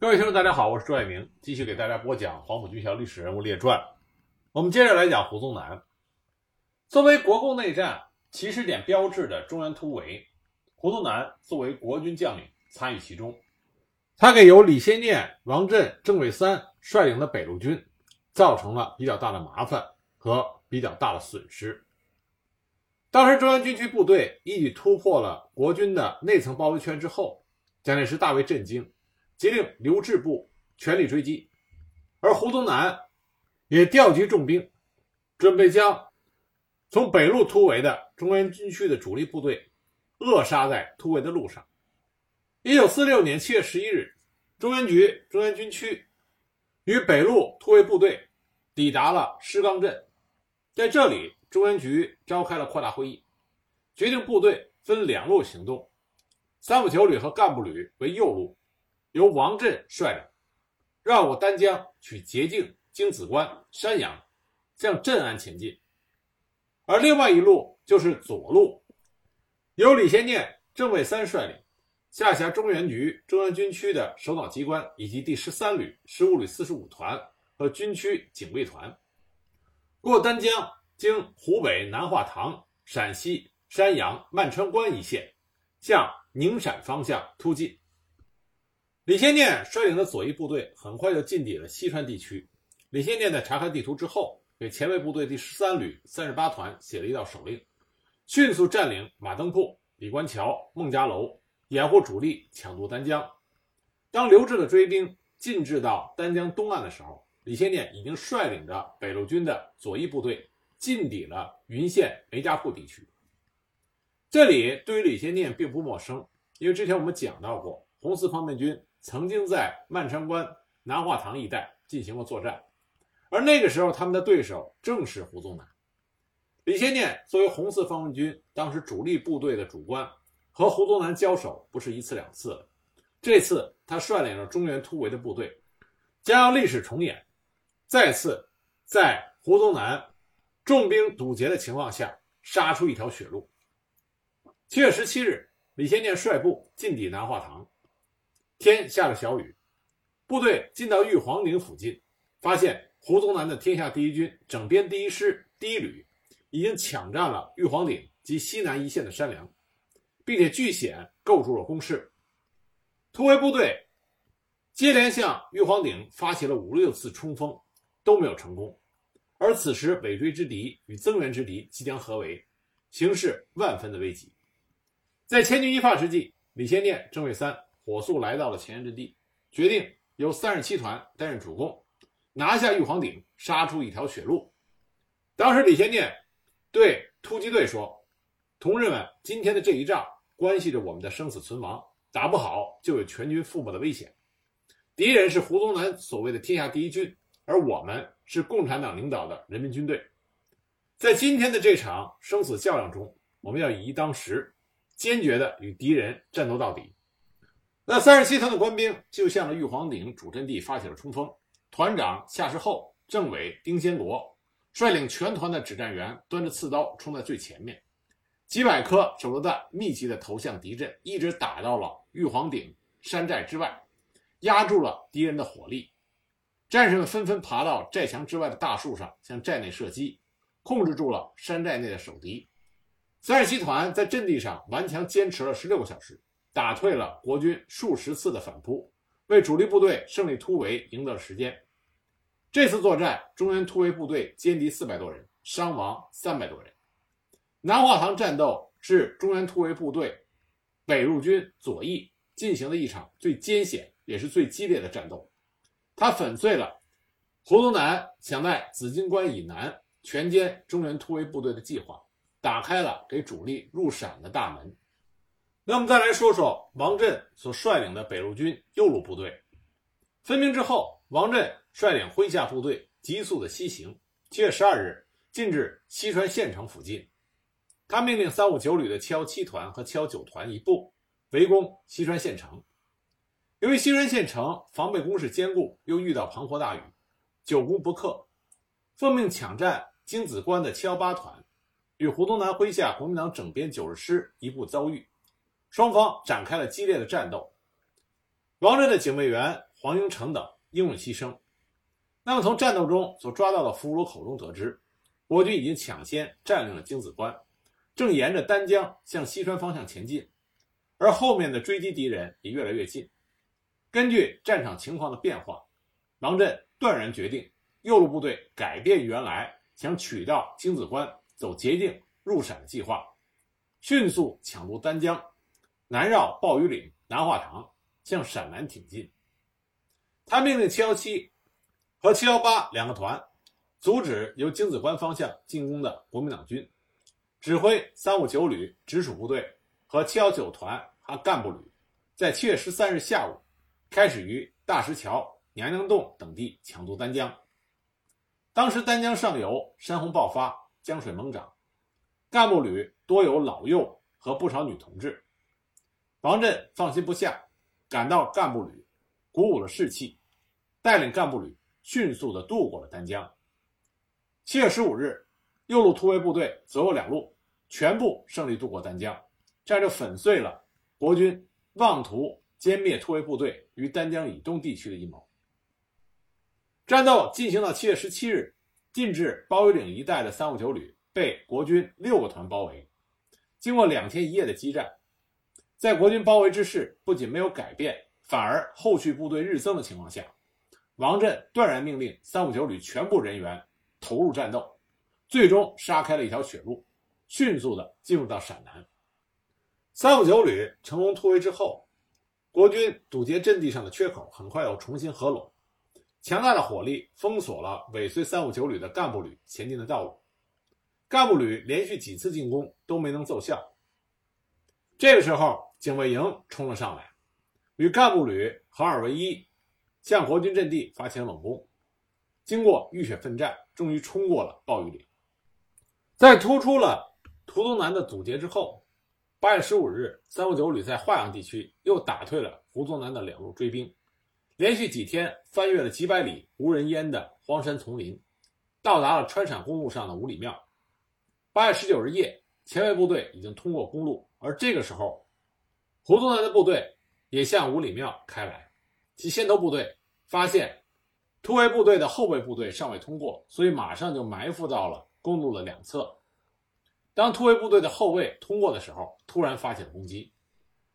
各位听众，大家好，我是朱爱明，继续给大家播讲《黄埔军校历史人物列传》。我们接着来讲胡宗南。作为国共内战起始点标志的中原突围，胡宗南作为国军将领参与其中。他给由李先念、王震、郑伟三率领的北路军造成了比较大的麻烦和比较大的损失。当时中央军区部队一举突破了国军的内层包围圈之后，蒋介石大为震惊。即令刘志部全力追击，而胡宗南也调集重兵，准备将从北路突围的中原军区的主力部队扼杀在突围的路上。一九四六年七月十一日，中原局中原军区与北路突围部队抵达了石冈镇，在这里，中原局召开了扩大会议，决定部队分两路行动，三五九旅和干部旅为右路。由王震率领，绕过丹江，取捷径京子关、山阳，向镇安前进；而另外一路就是左路，由李先念、郑卫三率领，下辖中原局中央军区的首脑机关以及第十三旅、十五旅四十五团和军区警卫团，过丹江，经湖北南化塘、陕西山阳漫川关一线，向宁陕方向突进。李先念率领的左翼部队很快就进抵了西川地区。李先念在查看地图之后，给前卫部队第十三旅三十八团写了一道手令：迅速占领马登铺、李官桥、孟家楼，掩护主力抢渡丹江。当刘志的追兵进至到丹江东岸的时候，李先念已经率领着北路军的左翼部队进抵了云县梅家铺地区。这里对于李先念并不陌生，因为之前我们讲到过红四方面军。曾经在漫川关、南化塘一带进行过作战，而那个时候他们的对手正是胡宗南。李先念作为红四方面军当时主力部队的主官，和胡宗南交手不是一次两次了。这次他率领着中原突围的部队，将要历史重演，再次在胡宗南重兵堵截的情况下杀出一条血路。七月十七日，李先念率部进抵南化塘。天下着小雨，部队进到玉皇岭附近，发现胡宗南的天下第一军整编第一师第一旅已经抢占了玉皇岭及西南一线的山梁，并且据险构筑了工事。突围部队接连向玉皇岭发起了五六次冲锋，都没有成功。而此时尾追之敌与增援之敌即将合围，形势万分的危急。在千钧一发之际，李先念、郑卫三。火速来到了前沿阵地，决定由三十七团担任主攻，拿下玉皇顶，杀出一条血路。当时李先念对突击队说：“同志们，今天的这一仗关系着我们的生死存亡，打不好就有全军覆没的危险。敌人是胡宗南所谓的天下第一军，而我们是共产党领导的人民军队。在今天的这场生死较量中，我们要以一当十，坚决地与敌人战斗到底。”那三十七团的官兵就向着玉皇顶主阵地发起了冲锋。团长夏世厚、政委丁先国率领全团的指战员，端着刺刀冲在最前面，几百颗手榴弹密集地投向敌阵，一直打到了玉皇顶山寨之外，压住了敌人的火力。战士们纷纷爬到寨墙之外的大树上，向寨内射击，控制住了山寨内的守敌。三十七团在阵地上顽强坚持了十六个小时。打退了国军数十次的反扑，为主力部队胜利突围赢得了时间。这次作战，中原突围部队歼敌四百多人，伤亡三百多人。南化塘战斗是中原突围部队北路军左翼进行的一场最艰险也是最激烈的战斗，它粉碎了胡宗南想在紫荆关以南全歼中原突围部队的计划，打开了给主力入陕的大门。那我们再来说说王震所率领的北路军右路部队。分兵之后，王震率领麾下部队急速的西行。七月十二日，进至西川县城附近。他命令三五九旅的七幺七团和七幺九团一部围攻西川县城。由于西川县城防备工事坚固，又遇到滂沱大雨，久攻不克。奉命抢占京子关的七幺八团，与胡宗南麾下国民党整编九十师一部遭遇。双方展开了激烈的战斗。王震的警卫员黄英成等英勇牺牲。那么从战斗中所抓到的俘虏口中得知，我军已经抢先占领了京子关，正沿着丹江向西川方向前进，而后面的追击敌人也越来越近。根据战场情况的变化，王震断然决定右路部队改变原来想取到京子关、走捷径入陕的计划，迅速抢渡丹江，南绕鲍鱼岭、南化塘，向陕南挺进。他命令七幺七。和七幺八两个团阻止由京子关方向进攻的国民党军，指挥三五九旅直属部队和七幺九团和干部旅，在七月十三日下午开始于大石桥、娘娘洞等地抢渡丹江。当时丹江上游山洪爆发，江水猛涨，干部旅多有老幼和不少女同志。王震放心不下，赶到干部旅，鼓舞了士气，带领干部旅。迅速地渡过了丹江。七月十五日，右路突围部队左右两路全部胜利渡过丹江，这样就粉碎了国军妄图歼灭突围部队于丹江以东地区的阴谋。战斗进行到七月十七日，进至包围岭一带的三五九旅被国军六个团包围。经过两天一夜的激战，在国军包围之势不仅没有改变，反而后续部队日增的情况下。王震断然命令三五九旅全部人员投入战斗，最终杀开了一条血路，迅速的进入到陕南。三五九旅成功突围之后，国军堵截阵地上的缺口很快又重新合拢，强大的火力封锁了尾随三五九旅的干部旅前进的道路，干部旅连续几次进攻都没能奏效。这个时候，警卫营冲了上来，与干部旅合二为一。向国军阵地发起猛攻，经过浴血奋战，终于冲过了暴雨岭。在突出了图东南的阻截之后，八月十五日，三五九旅在华阳地区又打退了胡宗南的两路追兵，连续几天翻越了几百里无人烟的荒山丛林，到达了川陕公路上的五里庙。八月十九日夜，前卫部队已经通过公路，而这个时候，胡宗南的部队也向五里庙开来，其先头部队。发现突围部队的后备部队尚未通过，所以马上就埋伏到了公路的两侧。当突围部队的后卫通过的时候，突然发起了攻击。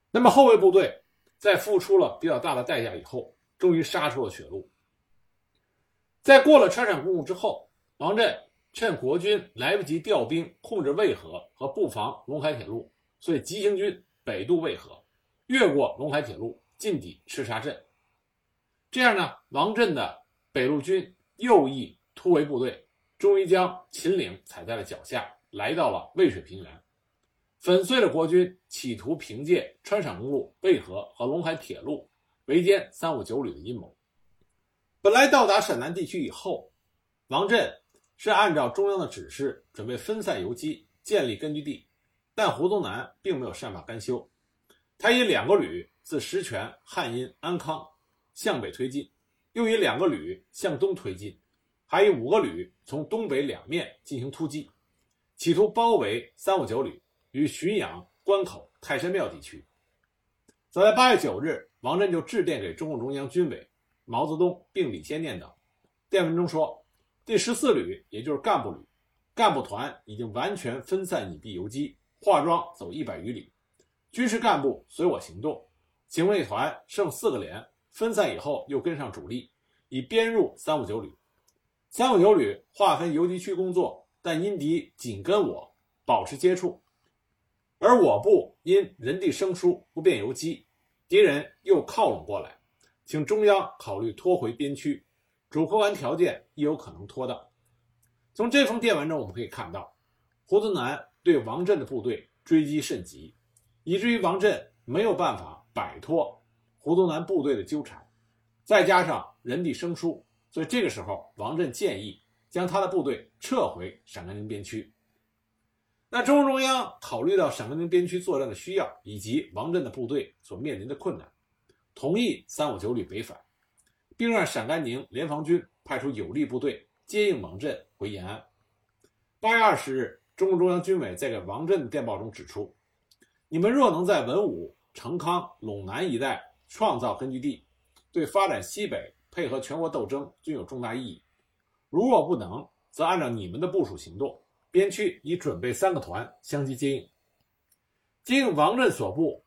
那么后卫部队在付出了比较大的代价以后，终于杀出了血路。在过了川陕公路之后，王震趁国军来不及调兵控制渭河和布防陇海铁路，所以急行军北渡渭河，越过陇海铁路，进抵赤沙镇。这样呢，王震的北路军右翼突围部队终于将秦岭踩在了脚下，来到了渭水平原，粉碎了国军企图凭借川陕公路、渭河和陇海铁路围歼三五九旅的阴谋。本来到达陕南地区以后，王震是按照中央的指示准备分散游击，建立根据地，但胡宗南并没有善罢甘休，他以两个旅自石泉、汉阴、安康。向北推进，又以两个旅向东推进，还以五个旅从东北两面进行突击，企图包围三五九旅于浔阳关口、泰山庙地区。早在八月九日，王震就致电给中共中央军委毛泽东，并李先念等。电文中说：“第十四旅，也就是干部旅，干部团已经完全分散隐蔽游击，化妆走一百余里，军事干部随我行动，警卫团剩四个连。”分散以后，又跟上主力，以编入三五九旅。三五九旅划分游击区工作，但因敌紧跟我，保持接触；而我部因人地生疏，不便游击，敌人又靠拢过来，请中央考虑拖回边区。主客观条件亦有可能拖到。从这封电文中，我们可以看到，胡宗南对王震的部队追击甚急，以至于王震没有办法摆脱。胡宗南部队的纠缠，再加上人地生疏，所以这个时候，王震建议将他的部队撤回陕甘宁边区。那中共中央考虑到陕甘宁边区作战的需要以及王震的部队所面临的困难，同意三五九旅北返，并让陕甘宁联防军派出有力部队接应王震回延安。八月二十日，中共中央军委在给王震的电报中指出：“你们若能在文武、成康、陇南一带。”创造根据地，对发展西北、配合全国斗争均有重大意义。如若不能，则按照你们的部署行动，边区已准备三个团相机接应。经王震所部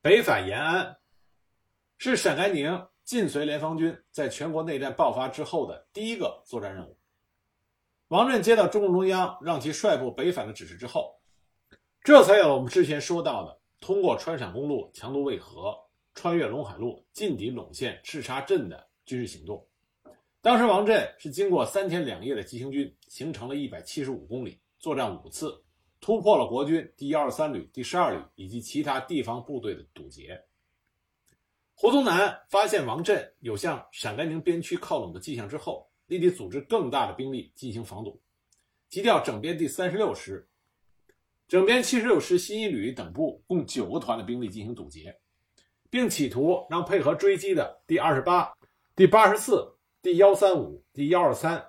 北返延安，是陕甘宁晋绥联防军在全国内战爆发之后的第一个作战任务。王震接到中共中央让其率部北返的指示之后，这才有了我们之前说到的通过川陕公路强渡渭河、穿越陇海路进抵陇县赤沙镇的军事行动。当时王震是经过三天两夜的急行军，行程了一百七十五公里，作战五次。突破了国军第幺二三旅、第十二旅以及其他地方部队的堵截。胡宗南发现王震有向陕甘宁边区靠拢的迹象之后，立即组织更大的兵力进行防堵，急调整编第三十六师、整编七十六师新一旅等部共九个团的兵力进行堵截，并企图让配合追击的第二十八、第八十四、第幺三五、第幺二三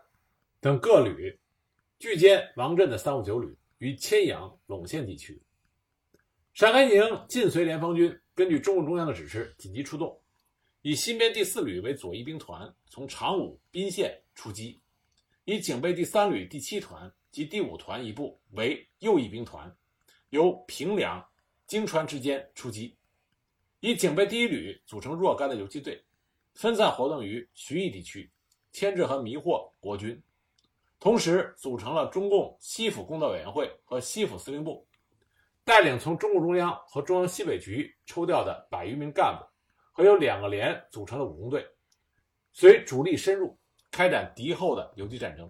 等各旅拒歼王震的三五九旅。于千阳陇县地区，陕甘宁晋绥联防军根据中共中央的指示紧急出动，以新编第四旅为左翼兵团，从长武宾县出击；以警备第三旅第七团及第五团一部为右翼兵团，由平凉、京川之间出击；以警备第一旅组成若干的游击队，分散活动于徐邑地区，牵制和迷惑国军。同时组成了中共西府工作委员会和西府司令部，带领从中共中央和中央西北局抽调的百余名干部，和由两个连组成的武工队，随主力深入，开展敌后的游击战争。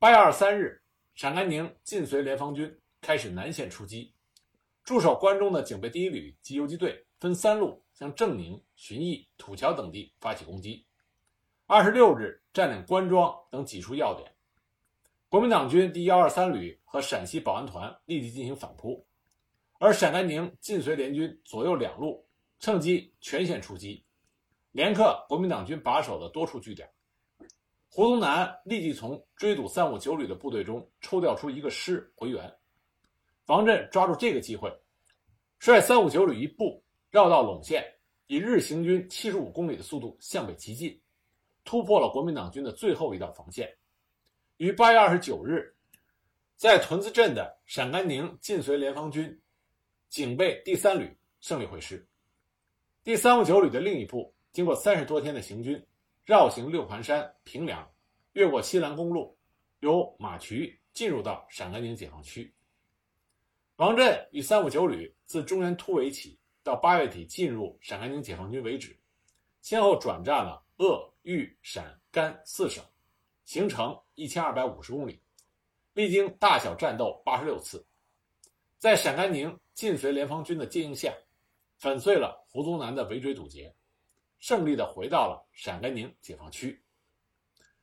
八月二十三日，陕甘宁晋绥联防军开始南线出击，驻守关中的警备第一旅及游击队分三路向正宁、旬邑、土桥等地发起攻击。二十六日，占领关庄等几处要点。国民党军第幺二三旅和陕西保安团立即进行反扑，而陕甘宁晋绥联军左右两路趁机全线出击，连克国民党军把守的多处据点。胡宗南立即从追堵三五九旅的部队中抽调出一个师回援。王震抓住这个机会，率三五九旅一部绕到陇县，以日行军七十五公里的速度向北急进。突破了国民党军的最后一道防线，于八月二十九日，在屯子镇的陕甘宁晋绥联防军警备第三旅胜利会师。第三五九旅的另一部经过三十多天的行军，绕行六盘山、平凉，越过西兰公路，由马渠进入到陕甘宁解放区。王震与三五九旅自中原突围起到八月底进入陕甘宁解放军为止，先后转战了鄂。豫陕甘四省，行程一千二百五十公里，历经大小战斗八十六次，在陕甘宁晋绥联防军的接应下，粉碎了胡宗南的围追堵截，胜利的回到了陕甘宁解放区。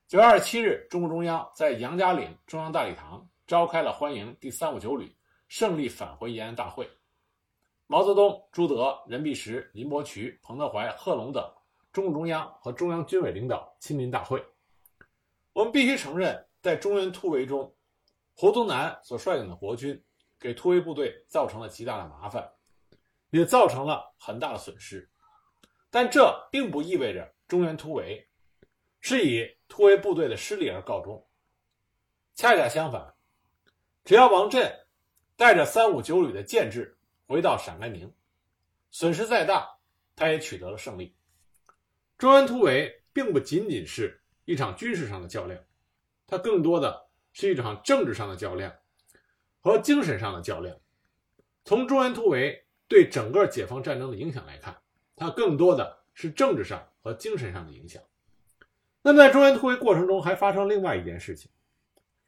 九月二十七日，中共中央在杨家岭中央大礼堂召开了欢迎第三五九旅胜利返回延安大会，毛泽东、朱德、任弼时、林伯渠、彭德怀、贺龙等。中共中央和中央军委领导亲临大会。我们必须承认，在中原突围中，胡宗南所率领的国军给突围部队造成了极大的麻烦，也造成了很大的损失。但这并不意味着中原突围是以突围部队的失利而告终。恰恰相反，只要王震带着三五九旅的建制回到陕甘宁，损失再大，他也取得了胜利。中原突围并不仅仅是一场军事上的较量，它更多的是一场政治上的较量和精神上的较量。从中原突围对整个解放战争的影响来看，它更多的是政治上和精神上的影响。那么，在中原突围过程中，还发生另外一件事情，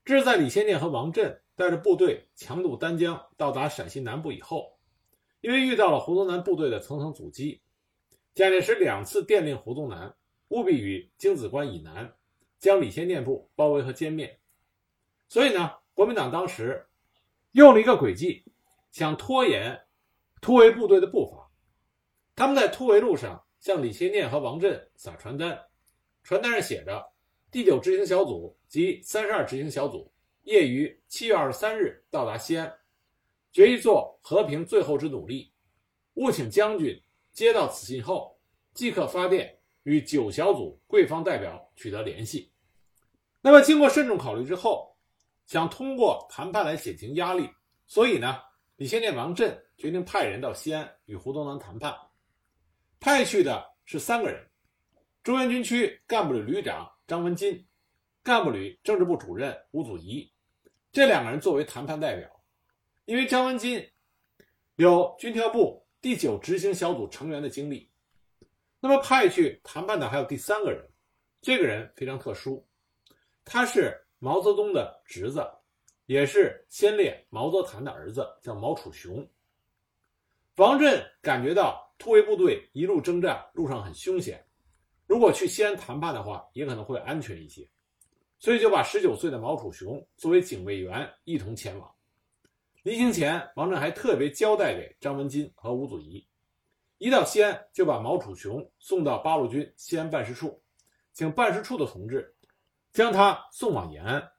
这是在李先念和王震带着部队强渡丹江到达陕西南部以后，因为遇到了胡宗南部队的层层阻击。蒋介石两次电令胡宗南务必与京子关以南将李先念部包围和歼灭，所以呢，国民党当时用了一个诡计，想拖延突围部队的步伐。他们在突围路上向李先念和王震撒传单，传单上写着：“第九执行小组及三十二执行小组业于七月二十三日到达西安，决意做和平最后之努力，务请将军。”接到此信后，即刻发电与九小组贵方代表取得联系。那么，经过慎重考虑之后，想通过谈判来减轻压力，所以呢，李先念、王震决定派人到西安与胡宗南谈判。派去的是三个人：中原军区干部旅旅长张文金、干部旅政治部主任吴祖仪。这两个人作为谈判代表，因为张文金有军调部第九执行小组成员的经历，那么派去谈判的还有第三个人，这个人非常特殊。他是毛泽东的侄子，也是先烈毛泽谈的儿子，叫毛楚雄。王震感觉到突围部队一路征战，路上很凶险，如果去西安谈判的话，也可能会安全一些，所以就把十九岁的毛楚雄作为警卫员一同前往。临行前，王震还特别交代给张文金和吴祖仪，一到西安就把毛楚雄送到八路军西安办事处，请办事处的同志。将他送往延安。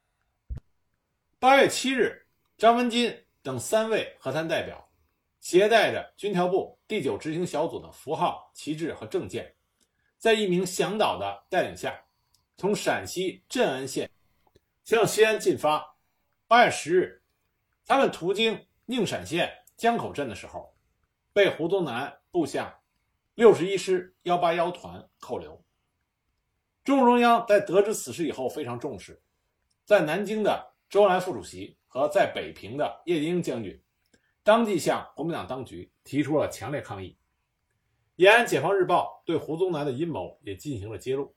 八月七日，张文金等三位和谈代表，携带着军调部第九执行小组的符号、旗帜和证件，在一名向导的带领下，从陕西镇安县向西安进发。八月十日，他们途经宁陕县江口镇的时候，被胡宗南部下六十一师幺八幺团扣留。中共中央在得知此事以后非常重视，在南京的周恩来副主席和在北平的叶剑英将军，当即向国民党当局提出了强烈抗议。延安解放日报对胡宗南的阴谋也进行了揭露。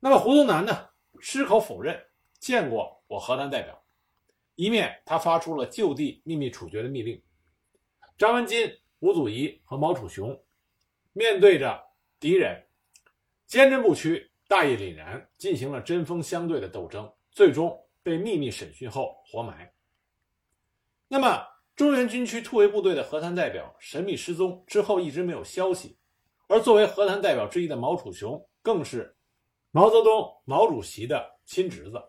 那么胡宗南呢，矢口否认见过我河南代表，一面他发出了就地秘密处决的密令。张文金、吴祖仪和毛楚雄面对着敌人。坚贞不屈，大义凛然，进行了针锋相对的斗争，最终被秘密审讯后活埋。那么，中原军区突围部队的和谈代表神秘失踪之后，一直没有消息。而作为和谈代表之一的毛楚雄，更是毛泽东毛主席的亲侄子，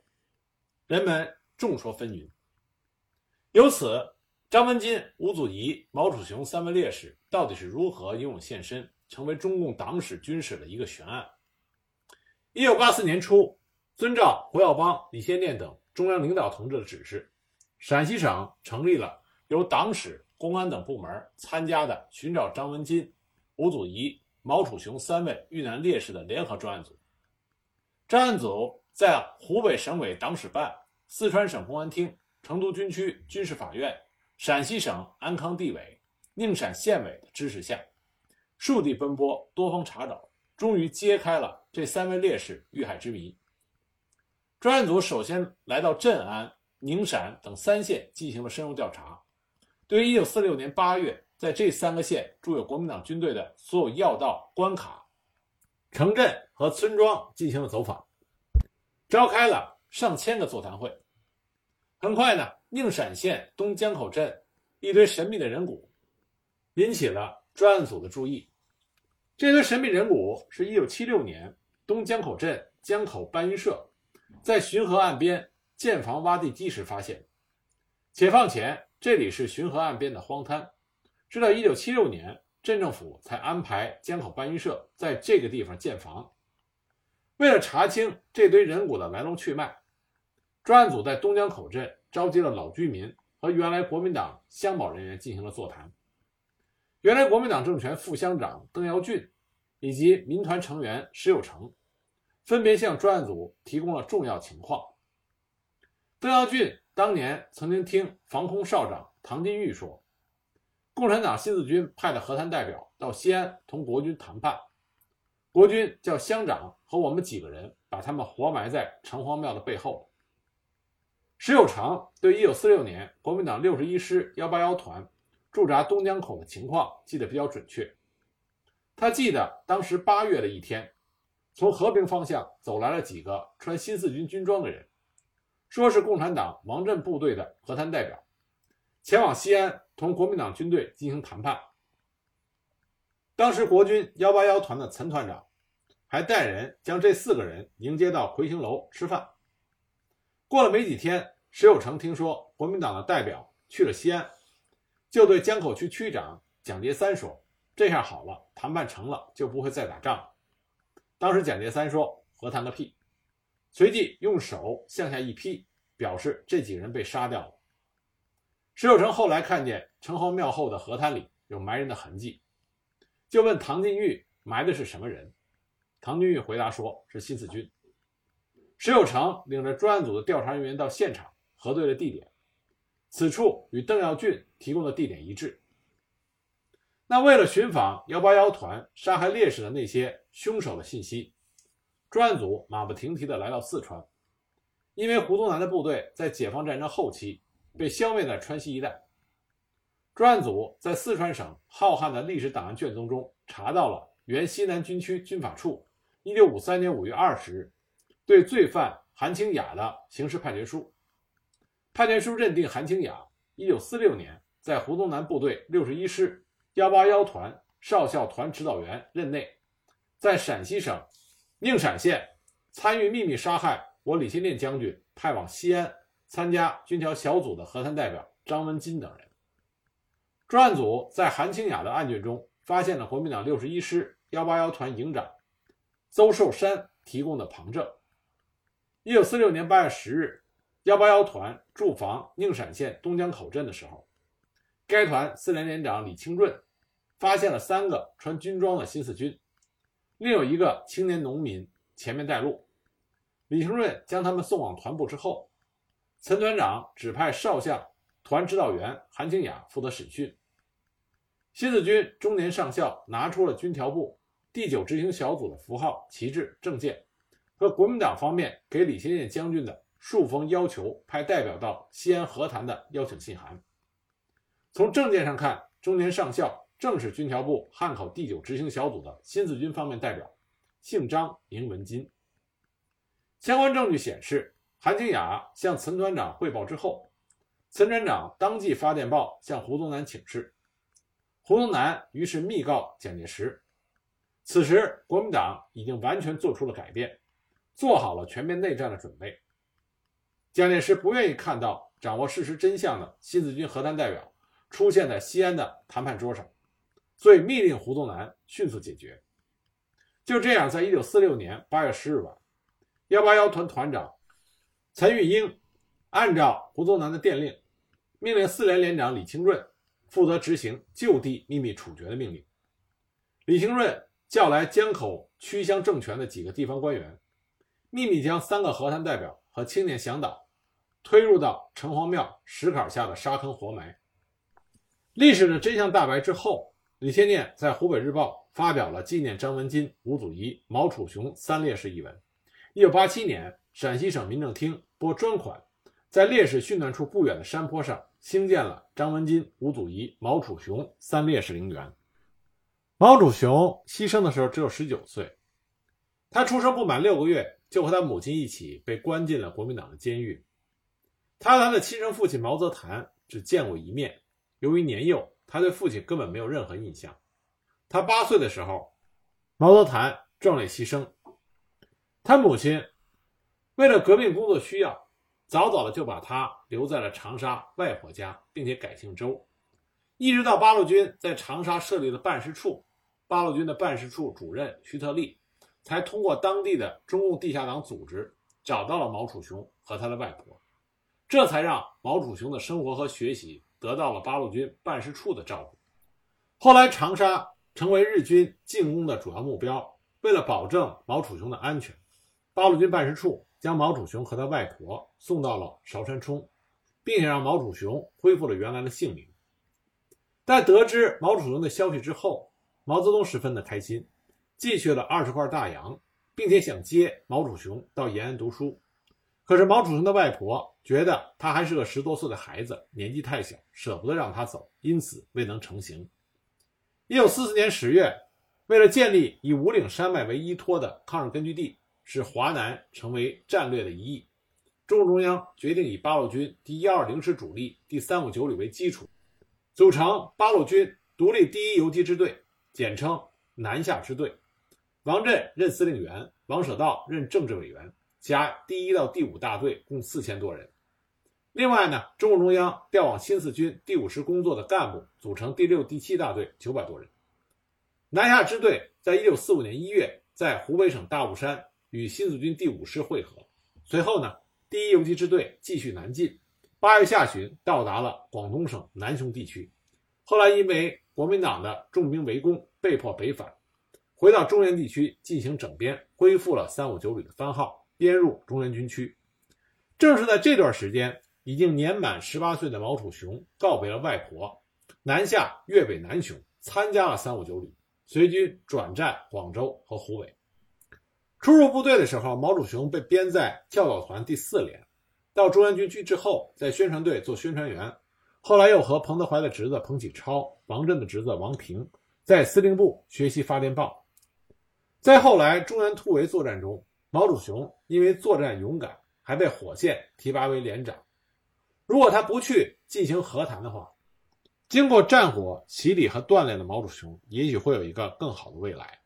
人们众说纷纭。由此，张文金、吴祖仪、毛楚雄三位烈士到底是如何英勇献身？成为中共党史军史的一个悬案。一九八四年初，遵照胡耀邦、李先念等中央领导同志的指示，陕西省成立了由党史、公安等部门参加的寻找张文金、吴祖仪、毛楚雄三位遇难烈士的联合专案组。专案组在湖北省委党史办、四川省公安厅、成都军区军事法院、陕西省安康地委、宁陕县委的支持下。数地奔波，多方查找，终于揭开了这三位烈士遇害之谜。专案组首先来到镇安、宁陕等三县进行了深入调查，对于1946年8月在这三个县驻有国民党军队的所有要道、关卡、城镇和村庄进行了走访，召开了上千个座谈会。很快呢，宁陕县东江口镇一堆神秘的人骨引起了专案组的注意。这堆神秘人骨是一九七六年东江口镇江口搬运社在巡河岸边建房挖地基时发现。解放前这里是巡河岸边的荒滩，直到一九七六年镇政府才安排江口搬运社在这个地方建房。为了查清这堆人骨的来龙去脉，专案组在东江口镇召集了老居民和原来国民党乡保人员进行了座谈。原来国民党政权副乡长邓耀俊以及民团成员石有成，分别向专案组提供了重要情况。邓耀俊当年曾经听防空少长唐金玉说，共产党新四军派的和谈代表到西安同国军谈判，国军叫乡长和我们几个人把他们活埋在城隍庙的背后。石有成对1946年国民党61师181团。驻扎东江口的情况记得比较准确。他记得当时八月的一天，从和平方向走来了几个穿新四军军装的人，说是共产党王震部队的和谈代表，前往西安同国民党军队进行谈判。当时国军幺八幺团的岑团长还带人将这四个人迎接到魁星楼吃饭。过了没几天，石有成听说国民党的代表去了西安。就对江口区区长蒋杰三说：“这下好了，谈判成了就不会再打仗了。当时蒋介三说：“和谈个屁！”随即用手向下一劈，表示这几个人被杀掉了。石有成后来看见城隍庙后的河滩里有埋人的痕迹，就问唐金玉埋的是什么人。唐金玉回答说是新四军。石有成领着专案组的调查人员到现场核对了地点，此处与邓耀俊提供的地点一致。那为了寻访幺八幺团杀害烈士的那些凶手的信息，专案组马不停蹄地来到四川，因为胡宗南的部队在解放战争后期被消灭在川西一带。专案组在四川省浩瀚的历史档案卷宗中查到了原西南军区军法处一九五三年五月二十日对罪犯韩清雅的刑事判决书。判决书认定韩清雅一九四六年在胡宗南部队六十一师。幺八幺团少校团指导员任内，在陕西省宁陕县参与秘密杀害我李先念将军派往西安参加军调小组的和谈代表张文金等人。专案组在韩清雅的案卷中发现了国民党六十一师幺八幺团营长邹寿山提供的旁证。一九四六年八月十日，幺八幺团驻防宁陕县东江口镇的时候，该团四连连长李清润。发现了三个穿军装的新四军，另有一个青年农民前面带路。李承润将他们送往团部之后，陈团长指派少将团指导员韩清雅负责审讯。新四军中年上校拿出了军调部第九执行小组的符号、旗帜、证件和国民党方面给李先念将军的数封要求派代表到西安和谈的邀请信函。从证件上看，中年上校。正是军调部汉口第九执行小组的新四军方面代表，姓张名文金。相关证据显示，韩清雅向岑团长汇报之后，岑团长当即发电报向胡宗南请示，胡宗南于是密告蒋介石，此时国民党已经完全做出了改变，做好了全面内战的准备。蒋介石不愿意看到掌握事实真相的新四军和谈代表出现在西安的谈判桌上。所以密令胡宗南迅速解决。就这样，在一九四六年八月十日晚，幺八幺团团长陈玉英按照胡宗南的电令，命令四连连长李清润负责执行就地秘密处决的命令。李清润叫来江口区乡政权的几个地方官员，秘密将三个和谈代表和青年向导推入到城隍庙石坎下的沙坑活埋。历史的真相大白之后。李先念在湖北日报发表了纪念张文金、吴祖仪、毛楚雄三烈士一文。一九八七年，陕西省民政厅拨专款，在烈士殉难处不远的山坡上兴建了张文金、吴祖仪、毛楚雄三烈士陵园。毛楚雄牺牲的时候只有十九岁，他出生不满六个月，就和他母亲一起被关进了国民党的监狱。他和他的亲生父亲毛泽谈只见过一面，由于年幼。他对父亲根本没有任何印象。他八岁的时候，毛泽覃壮烈牺牲。他母亲为了革命工作需要，早早的就把他留在了长沙外婆家，并且改姓周。一直到八路军在长沙设立了办事处，八路军的办事处主任徐特立才通过当地的中共地下党组织找到了毛楚雄和他的外婆，这才让毛楚雄的生活和学习。得到了八路军办事处的照顾。后来，长沙成为日军进攻的主要目标。为了保证毛楚雄的安全，八路军办事处将毛楚雄和他外婆送到了韶山冲，并且让毛楚雄恢复了原来的姓名。在得知毛楚雄的消息之后，毛泽东十分的开心，寄去了二十块大洋，并且想接毛楚雄到延安读书。可是毛楚雄的外婆觉得他还是个十多岁的孩子，年纪太小，舍不得让他走，因此未能成行。一九四四年十月，为了建立以五岭山脉为依托的抗日根据地，使华南成为战略的一翼，中共中央决定以八路军第一二零师主力第三五九旅为基础，组成八路军独立第一游击支队，简称南下支队。王震任司令员，王舍道任政治委员。加第一到第五大队共四千多人。另外呢，中共中央调往新四军第五师工作的干部组成第六、第七大队九百多人。南下支队在一九四五年一月在湖北省大雾山与新四军第五师会合，随后呢，第一游击支队继续南进，八月下旬到达了广东省南雄地区，后来因为国民党的重兵围攻，被迫北返，回到中原地区进行整编，恢复了三五九旅的番号，编入中原军区。正是在这段时间，已经年满十八岁的毛楚雄告别了外婆，南下粤北南雄，参加了三五九旅，随军转战广州和湖北。初入部队的时候，毛楚雄被编在教导团第四连，到中原军区之后，在宣传队做宣传员。后来又和彭德怀的侄子彭启超、王震的侄子王平在司令部学习发电报。在后来中原突围作战中，毛主雄因为作战勇敢，还被火线提拔为连长。如果他不去进行和谈的话，经过战火洗礼和锻炼的毛主雄，也许会有一个更好的未来。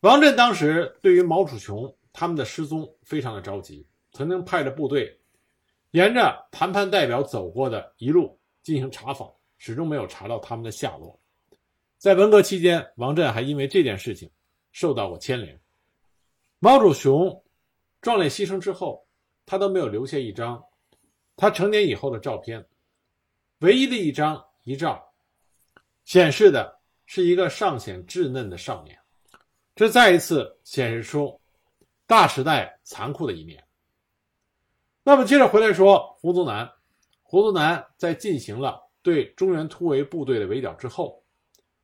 王震当时对于毛楚雄他们的失踪非常的着急，曾经派着部队。沿着谈判代表走过的一路进行查访，始终没有查到他们的下落。在文革期间，王震还因为这件事情受到过牵连。毛主雄壮烈牺牲之后，他都没有留下一张他成年以后的照片。唯一的一张遗照，显示的是一个尚显稚嫩的少年。这再一次显示出大时代残酷的一面。那么接着回来说，胡宗南，胡宗南在进行了对中原突围部队的围剿之后，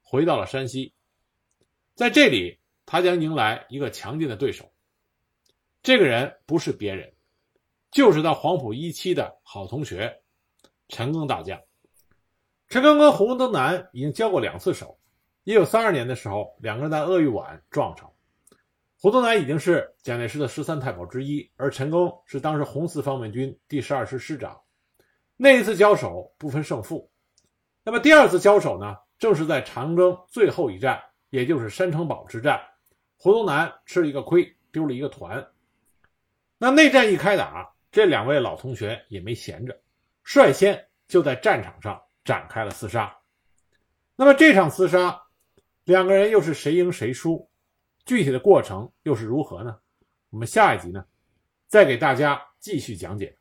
回到了山西，在这里他将迎来一个强劲的对手。这个人不是别人，就是他黄埔一期的好同学陈赓大将。陈赓跟胡宗南已经交过两次手，一九三二年的时候，两个人在鄂豫皖撞上。胡宗南已经是蒋介石的十三太保之一，而陈赓是当时红四方面军第十二师师长。那一次交手不分胜负。那么第二次交手呢？正是在长征最后一战，也就是山城堡之战，胡宗南吃了一个亏，丢了一个团。那内战一开打，这两位老同学也没闲着，率先就在战场上展开了厮杀。那么这场厮杀，两个人又是谁赢谁输？具体的过程又是如何呢？我们下一集呢，再给大家继续讲解。